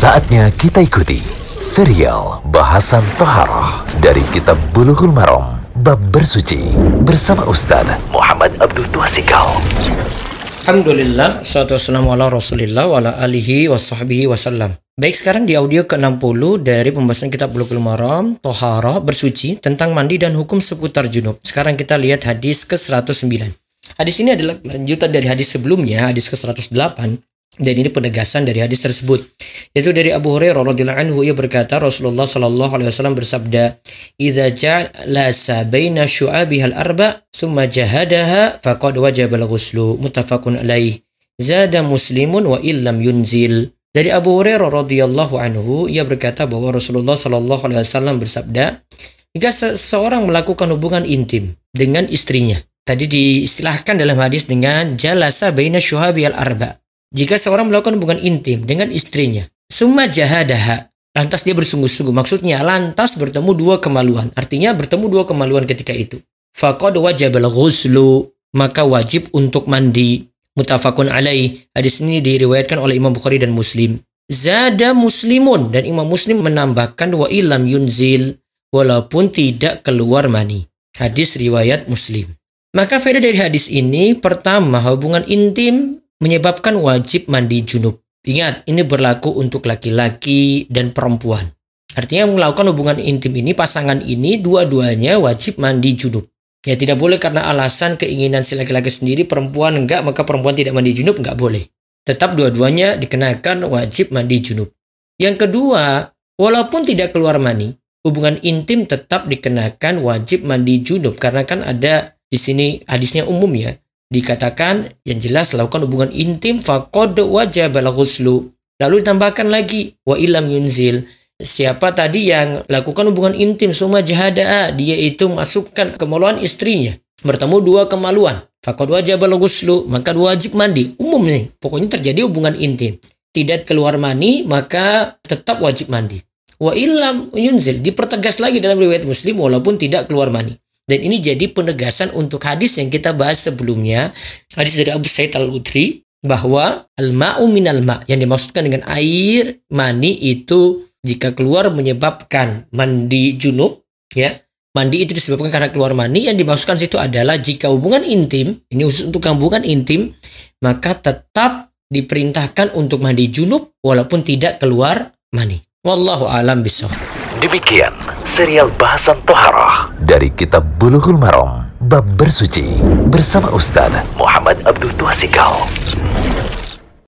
Saatnya kita ikuti serial bahasan Toharoh dari Kitab Bulughul Maram Bab Bersuci bersama Ustaz Muhammad Abdul Tuasikal. Alhamdulillah, salatu wassalamu ala rasulillah wa ala alihi wa sahbihi wasallam. Baik, sekarang di audio ke-60 dari pembahasan kitab Bulughul Maram, Tohara, bersuci, tentang mandi dan hukum seputar junub. Sekarang kita lihat hadis ke-109. Hadis ini adalah lanjutan dari hadis sebelumnya, hadis ke-108, dan ini penegasan dari hadis tersebut. Yaitu dari Abu Hurairah radhiyallahu anhu ia berkata Rasulullah shallallahu alaihi wasallam bersabda, "Idza ja'ala baina syu'abihal arba, summa jahadaha faqad wajaba al-ghuslu." Muttafaqun alaih. Zada Muslimun wa illam yunzil. Dari Abu Hurairah radhiyallahu anhu ia berkata bahwa Rasulullah shallallahu alaihi wasallam bersabda, jika seseorang melakukan hubungan intim dengan istrinya, tadi diistilahkan dalam hadis dengan jalasa baina syu'abihal arba jika seorang melakukan hubungan intim dengan istrinya, summa jahadaha, lantas dia bersungguh-sungguh, maksudnya lantas bertemu dua kemaluan, artinya bertemu dua kemaluan ketika itu. Faqad wajabal ghuslu, maka wajib untuk mandi. Mutafakun alaih, hadis ini diriwayatkan oleh Imam Bukhari dan Muslim. Zada muslimun, dan Imam Muslim menambahkan wa ilam yunzil, walaupun tidak keluar mani. Hadis riwayat Muslim. Maka faedah dari hadis ini, pertama hubungan intim menyebabkan wajib mandi junub. Ingat, ini berlaku untuk laki-laki dan perempuan. Artinya melakukan hubungan intim ini, pasangan ini dua-duanya wajib mandi junub. Ya tidak boleh karena alasan keinginan si laki-laki sendiri, perempuan enggak, maka perempuan tidak mandi junub, enggak boleh. Tetap dua-duanya dikenakan wajib mandi junub. Yang kedua, walaupun tidak keluar mani, hubungan intim tetap dikenakan wajib mandi junub. Karena kan ada di sini hadisnya umum ya dikatakan yang jelas lakukan hubungan intim faqad wajib ghuslu. Lalu ditambahkan lagi wa ilam yunzil. Siapa tadi yang lakukan hubungan intim semua jahada dia itu masukkan kemaluan istrinya. Bertemu dua kemaluan. Faqad wajib ghuslu, maka wajib mandi. Umum nih, pokoknya terjadi hubungan intim. Tidak keluar mani, maka tetap wajib mandi. Wa ilam yunzil, dipertegas lagi dalam riwayat Muslim walaupun tidak keluar mani. Dan ini jadi penegasan untuk hadis yang kita bahas sebelumnya. Hadis dari Abu Sa'id al-Udri bahwa al-ma'u minal ma' yang dimaksudkan dengan air mani itu jika keluar menyebabkan mandi junub ya. Mandi itu disebabkan karena keluar mani. Yang dimaksudkan situ adalah jika hubungan intim ini khusus untuk hubungan intim maka tetap diperintahkan untuk mandi junub walaupun tidak keluar mani. Wallahu alam bisawab Demikian serial bahasan Toharoh dari Kitab Bulughul Maram Bab Bersuci bersama Ustaz Muhammad Abdul Tuasikal.